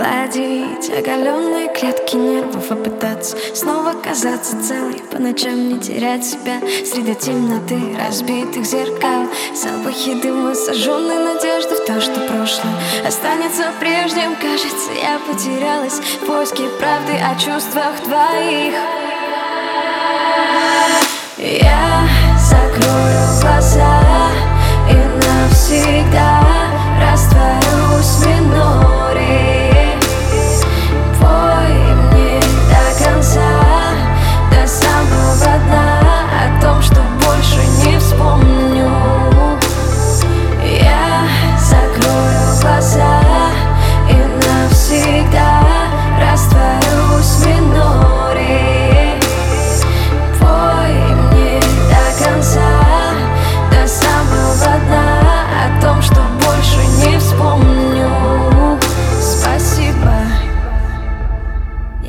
Гладить оголенные клетки нервов И пытаться снова казаться целой По ночам не терять себя Среди темноты разбитых зеркал. Запахи дыма, сожженной надежды В то, что прошлое останется прежним. Кажется, я потерялась в поиске правды О чувствах твоих. Я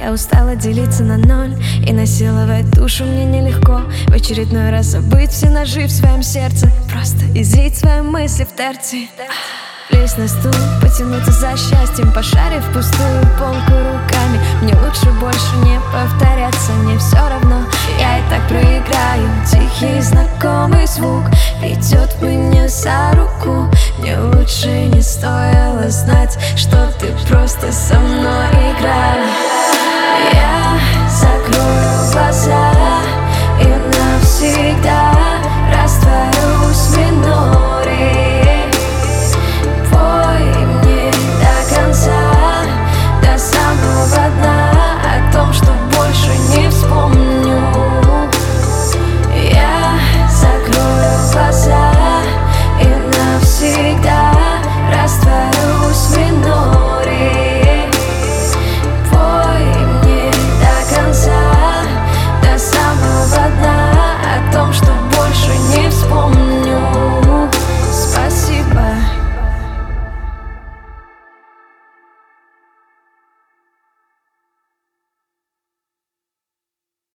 устала делиться на ноль И насиловать душу мне нелегко. В очередной раз забыть все ножи в своем сердце. Просто излить свои мысли в терции Лезть на стул, потянуться за счастьем Пошарив пустую полку руками. Мне лучше больше не повторяться Не все равно, я и так проиграю Тихий знакомый звук Ведет меня за руку. Мне лучше не стоило знать Что ты просто со yeah.